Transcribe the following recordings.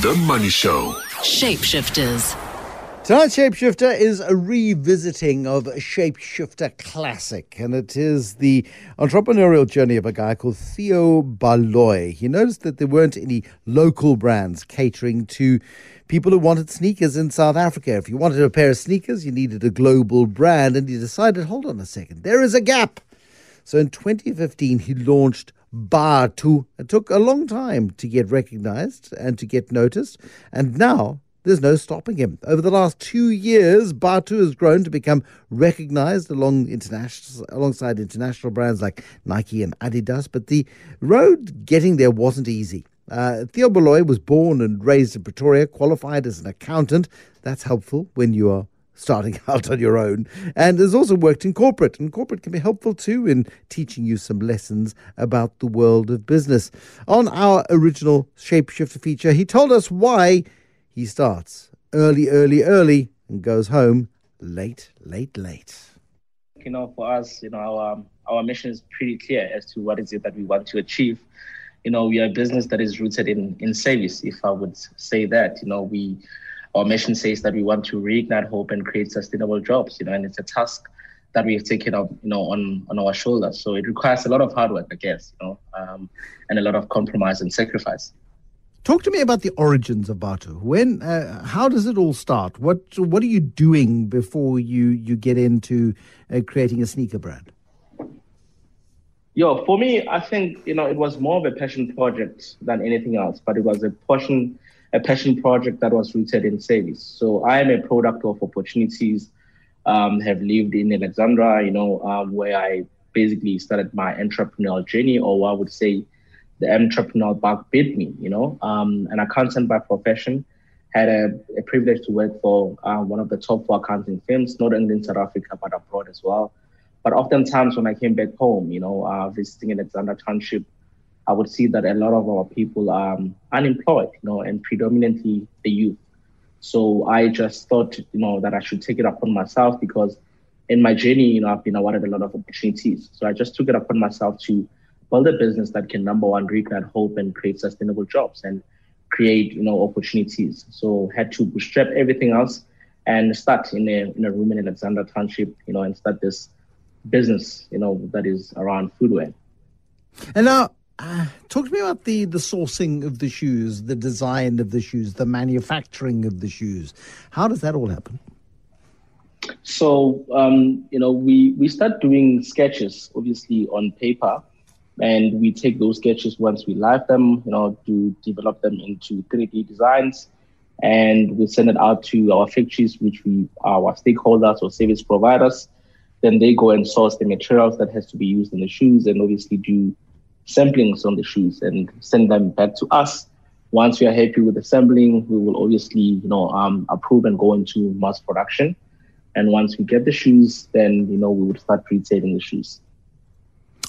The Money Show. Shapeshifters. Tonight's Shapeshifter is a revisiting of a Shapeshifter Classic, and it is the entrepreneurial journey of a guy called Theo Baloyi. He noticed that there weren't any local brands catering to people who wanted sneakers in South Africa. If you wanted a pair of sneakers, you needed a global brand, and he decided, hold on a second, there is a gap. So in 2015, he launched Bathu. It took a long time to get recognized and to get noticed, and now there's no stopping him. Over the last two years, Bathu has grown to become recognized along international, alongside international brands like Nike and Adidas, but the road getting there wasn't easy. Uh, Theo Baloyi was born and raised in Pretoria, qualified as an accountant. That's helpful when you are starting out on your own, and has also worked in corporate. And corporate can be helpful too in teaching you some lessons about the world of business. On our original Shapeshifter feature, he told us why he starts early, early, early and goes home late, late, late. You know, for us, you know, our our mission is pretty clear as to what is it that we want to achieve. You know, we are a business that is rooted in in service. If I would say that, you know, we our mission says that we want to reignite hope and create sustainable jobs. You know, and it's a task that we have taken up, you know, on on our shoulders. So it requires a lot of hard work, I guess, you know, um, and a lot of compromise and sacrifice. Talk to me about the origins of Bathu. When, uh, how does it all start? What what are you doing before you you get into uh, creating a sneaker brand? Yo, for me, I think you know it was more of a passion project than anything else, but it was a passion a passion project that was rooted in service. So I am a product of opportunities. Um, have lived in Alexandra, you know, um, where I basically started my entrepreneurial journey, or I would say the entrepreneurial bug bit me, you know. Um, an accountant by profession, had a, a privilege to work for uh, one of the top four accounting firms, not only in South Africa, but abroad as well. But oftentimes when I came back home, you know, uh, visiting Alexandra Township, I would see that a lot of our people are um, unemployed, you know, and predominantly the youth. So I just thought, you know, that I should take it upon myself because in my journey, you know, I've been awarded a lot of opportunities. So I just took it upon myself to build a business that can number one reignite hope and create sustainable jobs and create, you know, opportunities. So had to bootstrap everything else and start in a in a room in Alexandra Township, you know, and start this business, you know, that is around footwear. And now uh, talk to me about the, the sourcing of the shoes, the design of the shoes, the manufacturing of the shoes. How does that all happen? So, um, you know, we, we start doing sketches, obviously, on paper, and we take those sketches once we live them, you know, to develop them into 3D designs, and we send it out to our factories, which we our stakeholders or service providers. Then they go and source the materials that has to be used in the shoes, and obviously do samplings on the shoes and send them back to us. Once we are happy with the sampling, we will obviously, you know, um, approve and go into mass production. And once we get the shoes, then you know we would start retailing the shoes.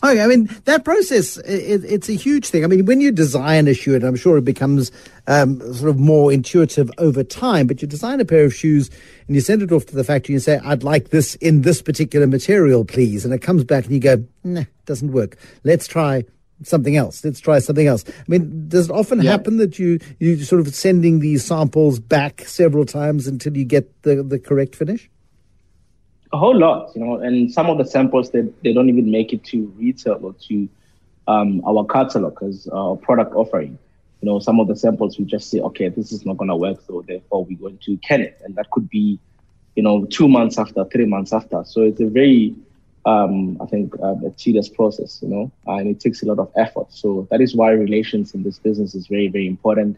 Okay, I mean that process it, it's a huge thing. I mean, when you design a shoe, and I'm sure it becomes um, sort of more intuitive over time. But you design a pair of shoes and you send it off to the factory and say, "I'd like this in this particular material, please," and it comes back and you go, "Nah, doesn't work. Let's try something else. Let's try something else. I mean, does it often yeah. happen that you you sort of sending these samples back several times until you get the the correct finish? A whole lot, you know, and some of the samples they, they don't even make it to retail or to um, our catalog as our product offering. You know, some of the samples we just say, okay, this is not going to work, so therefore we're going to can it, and that could be, you know, two months after, three months after. So it's a very um, I think, uh, a tedious process, you know, and it takes a lot of effort. So that is why relations in this business is very, very important.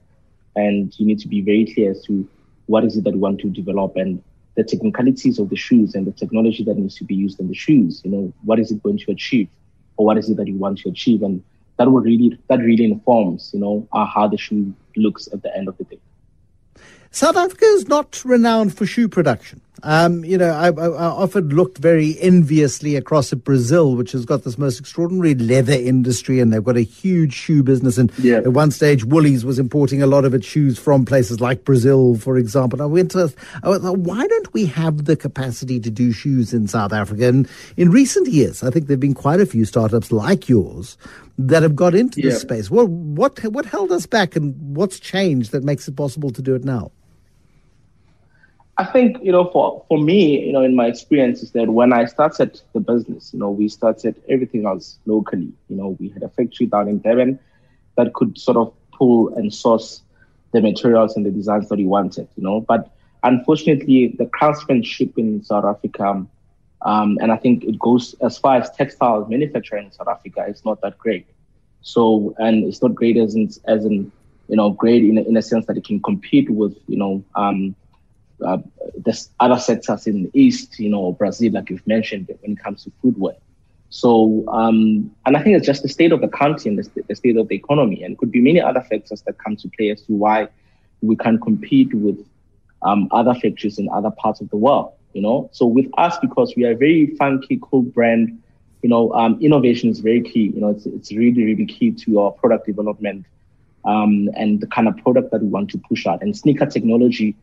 And you need to be very clear as to what is it that you want to develop and the technicalities of the shoes and the technology that needs to be used in the shoes. You know, what is it going to achieve, or what is it that you want to achieve, and that will really that really informs, you know, uh, how the shoe looks at the end of the day. South Africa is not renowned for shoe production. Um, you know, I, I, I, often looked very enviously across at Brazil, which has got this most extraordinary leather industry, and they've got a huge shoe business. And yeah. at one stage, Woolies was importing a lot of its shoes from places like Brazil, for example. I went to, I thought, why don't we have the capacity to do shoes in South Africa? And in recent years, I think there have been quite a few startups like yours that have got into yeah. this space. Well, what what held us back, and what's changed that makes it possible to do it now? I think, you know, for, for me, you know, in my experience is that when I started the business, you know, we started everything else locally. You know, we had a factory down in Durban that could sort of pull and source the materials and the designs that we wanted, you know. But unfortunately, the craftsmanship in South Africa, um, and I think it goes as far as textile manufacturing in South Africa, is not that great. So, and it's not great as in, as in you know, great in, in a sense that it can compete with, you know, um, uh, there's other sectors in the East, you know, Brazil, like you've mentioned, when it comes to footwear. So, um, and I think it's just the state of the country and the, the, state of the economy, and could be many other factors that come to play as to why we can compete with um, other factories in other parts of the world. You know, so with us, because we are a very funky, cool brand, you know, um, innovation is very key. You know, it's it's really, really key to our product development um, and the kind of product that we want to push out. And sneaker technology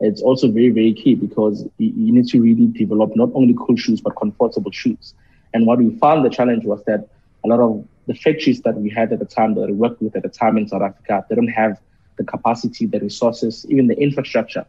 it's also very, very key because you need to really develop not only cool shoes, but comfortable shoes. And what we found the challenge was that a lot of the factories that we had at the time, that we worked with at the time in South Africa, they don't have the capacity, the resources, even the infrastructure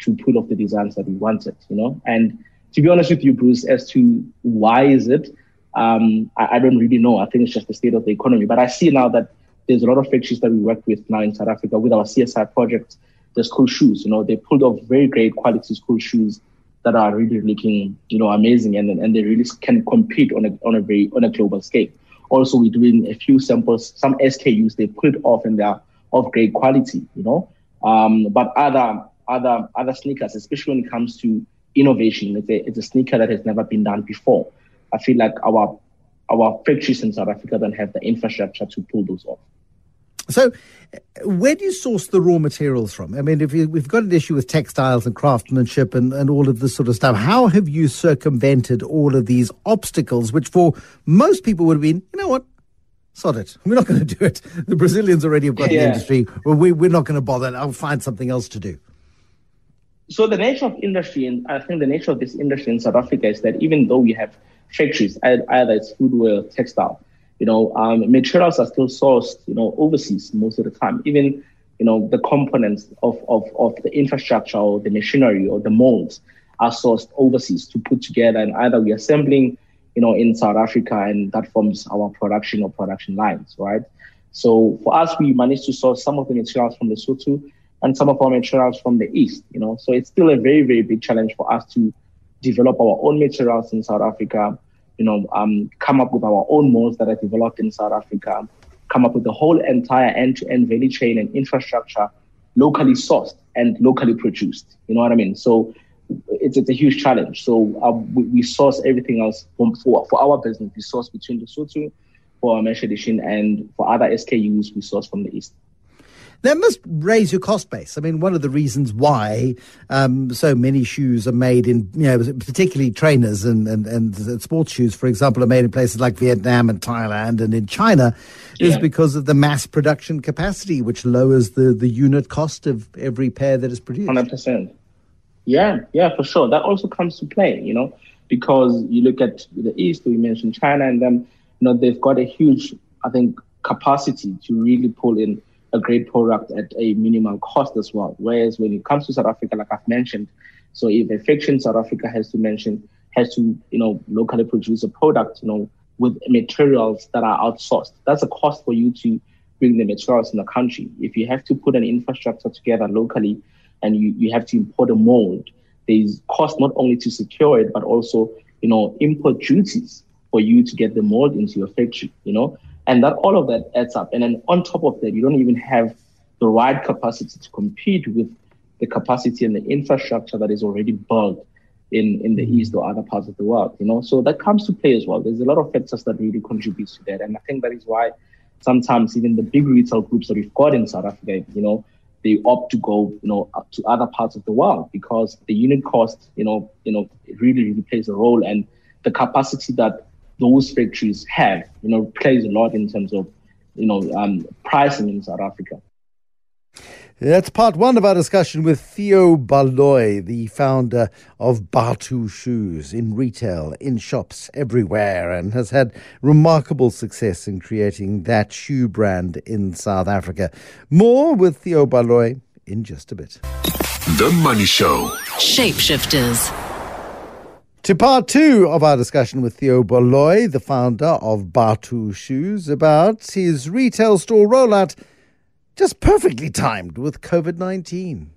to pull off the designs that we wanted, you know? And to be honest with you, Bruce, as to why is it, um, I, I, don't really know. I think it's just the state of the economy. But I see now that there's a lot of factories that we work with now in South Africa with our CSI projects the school shoes. You know, they pulled off very great quality school shoes that are really looking, you know, amazing, and and they really can compete on a on a very on a global scale. Also, we're doing a few samples, some SKUs they put off and they're of great quality, you know. Um, but other other other sneakers, especially when it comes to innovation, it's a, it's a sneaker that has never been done before. I feel like our our factories in South Africa don't have the infrastructure to pull those off. So, where do you source the raw materials from? I mean, if you, we've got an issue with textiles and craftsmanship and, and all of this sort of stuff, how have you circumvented all of these obstacles, which for most people would have been, you know what, sod it. We're not going to do it. The Brazilians already have got yeah. the industry. Well, we, we're not going to bother. I'll find something else to do. So the nature of industry, and I think the nature of this industry in South Africa is that even though we have factories, either it's footwear or textile, you know, um, materials are still sourced, you know, overseas most of the time. Even, you know, the components of, of, of the infrastructure or the machinery or the molds are sourced overseas to put together and either we're assembling, you know, in South Africa and that forms our production or production lines, right? So for us, we managed to source some of the materials from Lesotho and some of our materials from the East, you know. So it's still a very, very big challenge for us to develop our own materials in South Africa you know, um, come up with our own molds that are developed in South Africa, come up with the whole entire end-to-end value chain and infrastructure locally sourced and locally produced. You know what I mean? So it's, it's a huge challenge. So uh, we, we, source everything else from, for, for our business. We source between the Lesotho for our mesh edition and for other SKUs, we source from the East. That must raise your cost base. I mean, one of the reasons why um, so many shoes are made in, you know, particularly trainers and, and, and sports shoes, for example, are made in places like Vietnam and Thailand and in China, yeah. is because of the mass production capacity, which lowers the, the unit cost of every pair that is produced. 100%. Yeah, yeah, for sure. That also comes to play, you know, because you look at the East, we mentioned China, and then, you know, they've got a huge, I think, capacity to really pull in a great product at a minimal cost as well. Whereas when it comes to South Africa, like I've mentioned, so if a fiction South Africa has to mention, has to, you know, locally produce a product, you know, with materials that are outsourced, that's a cost for you to bring the materials in the country. If you have to put an infrastructure together locally and you, you have to import a mold, there's cost not only to secure it, but also, you know, import duties for you to get the mold into your factory, you know. And that all of that adds up. And then on top of that, you don't even have the right capacity to compete with the capacity and the infrastructure that is already built in, in the mm-hmm. East or other parts of the world, you know. So that comes to play as well. There's a lot of factors that really contribute to that. And I think that is why sometimes even the big retail groups that we've got in South Africa, you know, they opt to go, you know, to other parts of the world because the unit cost, you know, you know, it really, really plays a role, and the capacity that those factories have, you know, plays a lot in terms of, you know, um, pricing in South Africa. That's part one of our discussion with Theo Baloyi, the founder of Bathu Shoes in retail, in shops everywhere, and has had remarkable success in creating that shoe brand in South Africa. More with Theo Baloyi in just a bit. The Money Show. Shapeshifters. To part two of our discussion with Theo Baloyi, the founder of Bathu Shoes, about his retail store rollout just perfectly timed with COVID 19.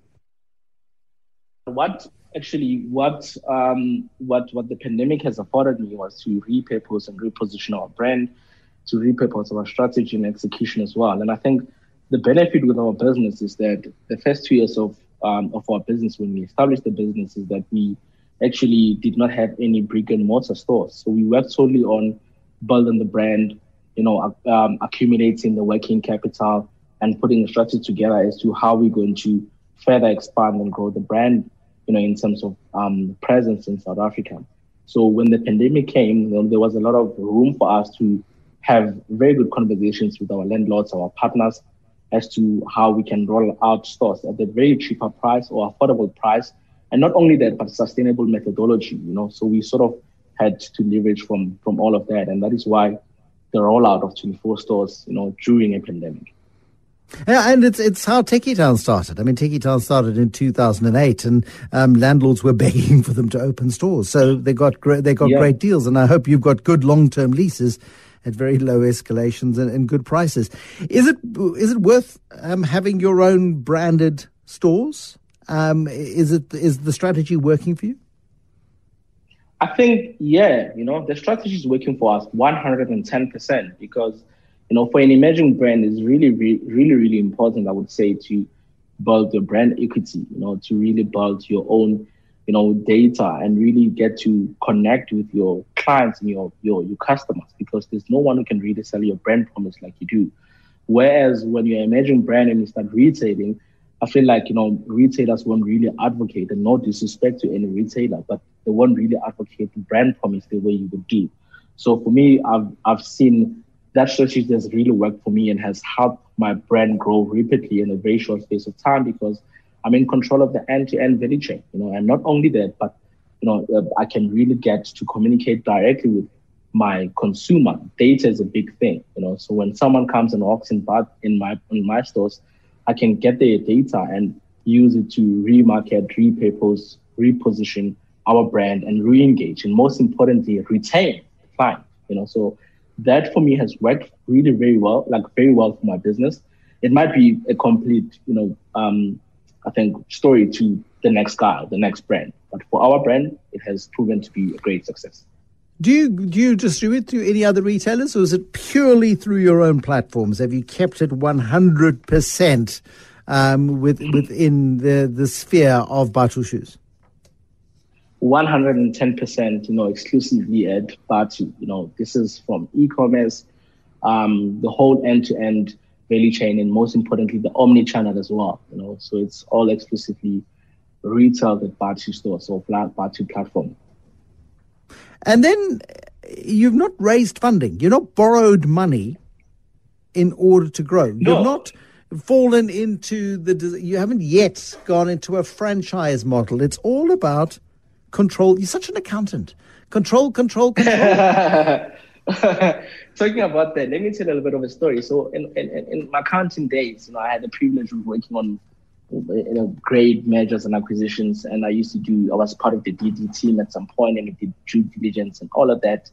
What actually, what, um, what, what the pandemic has afforded me was to repurpose and reposition our brand, to repurpose our strategy and execution as well. And I think the benefit with our business is that the first two years of, um, of our business, when we established the business, is that we actually did not have any brick and mortar stores. So we worked solely on building the brand, you know, um, accumulating the working capital, and putting a strategy together as to how we're going to further expand and grow the brand, you know, in terms of um, presence in South Africa. So when the pandemic came, you know, there was a lot of room for us to have very good conversations with our landlords, our partners, as to how we can roll out stores at a very cheaper price or affordable price. And not only that, but sustainable methodology, you know. So we sort of had to leverage from from all of that. And that is why the rollout of 24 stores, you know, during a pandemic. Yeah, and it's it's how Tekkie Town started. I mean, Tekkie Town started in 2008, and um, landlords were begging for them to open stores, so they got great they got yeah. great deals. And I hope you've got good long term leases at very low escalations and, and, good prices. Is it is it worth um, having your own branded stores? Um, is it is the strategy working for you? I think yeah, you know the strategy is working for us 110 percent because you know, for an emerging brand, it's really, really, really, really important, I would say, to build your brand equity, you know, to really build your own, you know, data and really get to connect with your clients and your, your, your customers because there's no one who can really sell your brand promise like you do. Whereas when you're an emerging brand and you start retailing, I feel like, you know, retailers won't really advocate and no disrespect to any retailer, but they won't really advocate the brand promise the way you would do. So for me, I've, I've seen that strategy has really worked for me and has helped my brand grow rapidly in a very short space of time because I'm in control of the end-to-end value chain. You know, and not only that, but you know, I can really get to communicate directly with my consumer. Data is a big thing. You know, so when someone comes and walks in, in my in my stores, I can get their data and use it to remarket, repurpose, reposition our brand, and re-engage, and most importantly, retain the client. You know, so that for me has worked really very well, like very well for my business. It might be a complete, you know, um, I think story to the next guy, the next brand. But for our brand, it has proven to be a great success. Do you do you distribute through any other retailers, or is it purely through your own platforms? Have you kept it one hundred percent um, with within the the sphere of Bathu shoes? 110%, you know, exclusively at Bathu. You know, this is from e-commerce, um, the whole end-to-end value chain, and most importantly, the omni-channel as well. You know, so it's all exclusively retail at Bathu store, so Bathu platform. And then you've not raised funding. You've not borrowed money in order to grow. No. You've not fallen into the. You haven't yet gone into a franchise model. It's all about control. You're such an accountant. Control, control, control. Talking about that, let me tell a little bit of a story. So, in, in, in my accounting days, you know, I had the privilege of working on you know, great mergers and acquisitions, and I used to do. I was part of the DD team at some point, and we did due diligence and all of that.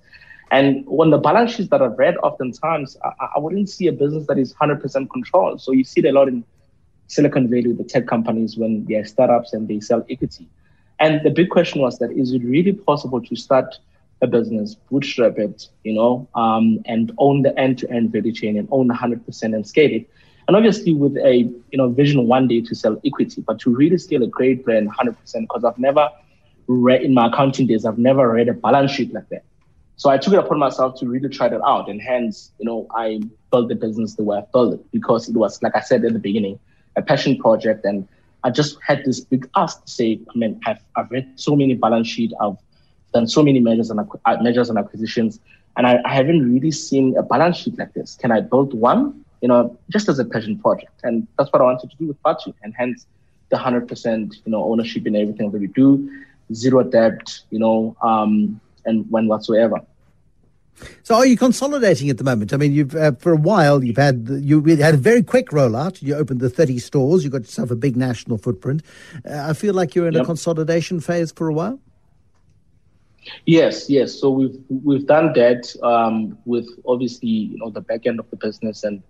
And when the balance sheets that I've read, oftentimes I, I wouldn't see a business that is 100% controlled. So you see it a lot in Silicon Valley, the tech companies, when they're startups and they sell equity. And the big question was that is it really possible to start a business, bootstrap it, you know, um, and own the end-to-end value chain and own 100% and scale it? And obviously with a, you know, vision one day to sell equity, but to really scale a great brand 100%, because I've never read, in my accounting days, I've never read a balance sheet like that. So I took it upon myself to really try that out. And hence, you know, I built the business the way I built it because it was, like I said at the beginning, a passion project. And I just had this big ask to say, I mean, I've, I've read so many balance sheet, I've done so many measures and measures and acquisitions, and I, I haven't really seen a balance sheet like this. Can I build one? You know, just as a passion project, and that's what I wanted to do with Bathu, and hence the hundred percent, you know, ownership in everything that we do, zero debt, you know, um, and when whatsoever. So, are you consolidating at the moment? I mean, you've uh, for a while you've had you had a very quick rollout. You opened the thirty stores. You got yourself a big national footprint. Uh, I feel like you're in yep. a consolidation phase for a while. Yes, yes. So we've we've done that um, with obviously you know the back end of the business and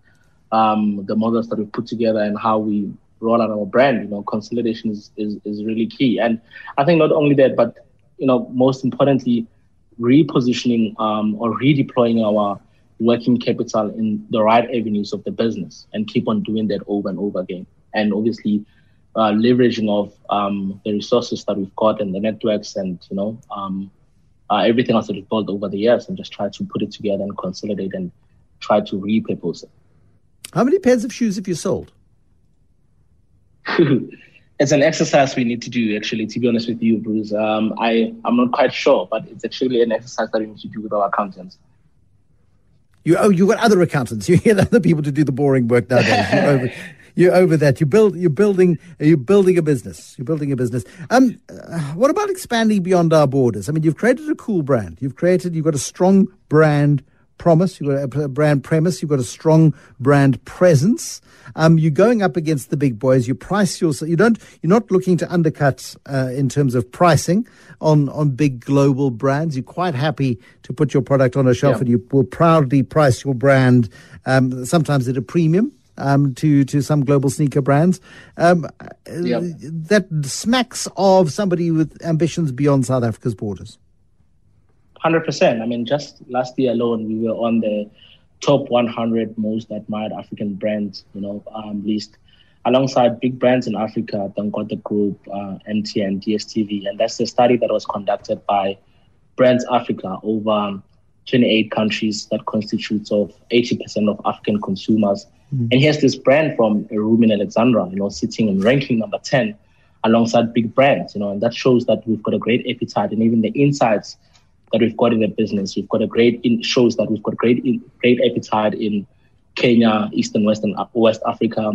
um, the models that we put together and how we roll out our brand. You know, consolidation is, is is really key. And I think not only that, but you know, most importantly repositioning um, or redeploying our working capital in the right avenues of the business and keep on doing that over and over again. And obviously, uh, leveraging of um, the resources that we've got and the networks and you know um, uh, everything else that we've built over the years and just try to put it together and consolidate and try to repurpose it. How many pairs of shoes have you sold? it's an exercise we need to do actually to be honest with you bruce. Um, i i'm not quite sure but it's actually an exercise that we need to do with our accountants. You oh you got other accountants. You get other people to do the boring work nowadays. You're over, you're over that. You build you're building you're building a business. You're building a business. Um uh, what about expanding beyond our borders? I mean you've created a cool brand. You've created you've got a strong brand promise, you've got a brand premise, you've got a strong brand presence. Um, you're going up against the big boys. You price yourself. You don't. You're not looking to undercut uh, in terms of pricing on on big global brands. You're quite happy to put your product on a shelf, yeah. and you will proudly price your brand. Um, sometimes at a premium. Um, to to some global sneaker brands, um, yep. that smacks of somebody with ambitions beyond South Africa's borders. Hundred percent. I mean, just last year alone, we were on the top 100 most admired African brands, you know, um, list, alongside big brands in Africa, Dangote Group, uh, MTN, DSTV, and that's the study that was conducted by Brands Africa over 28 countries that constitutes of 80% of African consumers. Mm-hmm. And here's this brand from Ruben Alexandra, you know, sitting in ranking number 10 alongside big brands, you know, and that shows that we've got a great appetite and even the insights that we've got in the business. We've got a great in, shows that we've got great great appetite in Kenya, Eastern Western West Africa,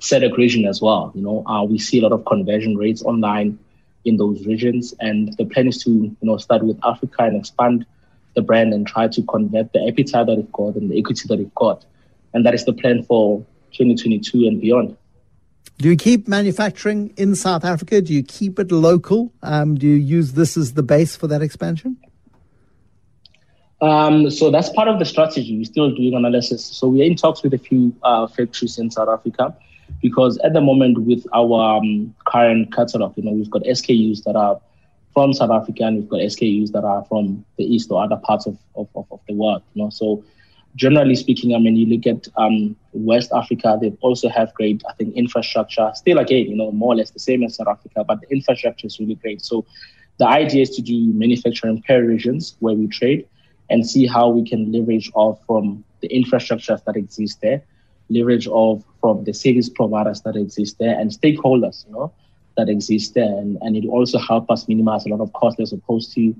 SADC region as well. You know, uh, we see a lot of conversion rates online in those regions, and the plan is to you know start with Africa and expand the brand and try to convert the appetite that we've got and the equity that we've got, and that is the plan for 2022 and beyond. Do you keep manufacturing in South Africa? Do you keep it local? Um, do you use this as the base for that expansion? Um, so that's part of the strategy. We're still doing analysis. So we're in talks with a few uh, factories in South Africa because at the moment with our um, current catalog, you know, we've got SKUs that are from South Africa and we've got SKUs that are from the East or other parts of, of, of, the world, you know. So generally speaking, I mean, you look at um, West Africa, they also have great, I think, infrastructure. Still, again, you know, more or less the same as South Africa, but the infrastructure is really great. So the idea is to do manufacturing per regions where we trade and see how we can leverage off from the infrastructures that exist there, leverage off from the service providers that exist there and stakeholders, you know, that exist there. And, and it also help us minimize a lot of costs as opposed to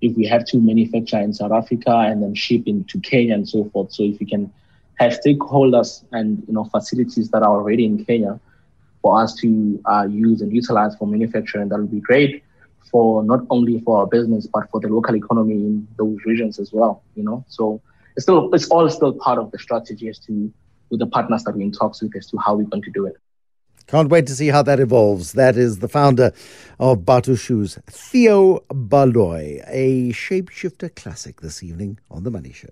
if we have to manufacture in South Africa and then ship into Kenya and so forth. So if we can have stakeholders and you know facilities that are already in Kenya for us to uh, use and utilize for manufacturing, that would be great for not only for our business but for the local economy in those regions as well. You know, so it's still it's all still part of the strategy as to with the partners that we're in talks with as to how we're going to do it. Can't wait to see how that evolves. That is the founder of Bathu Shoes, Theo Baloyi, a shapeshifter classic this evening on The Money Show.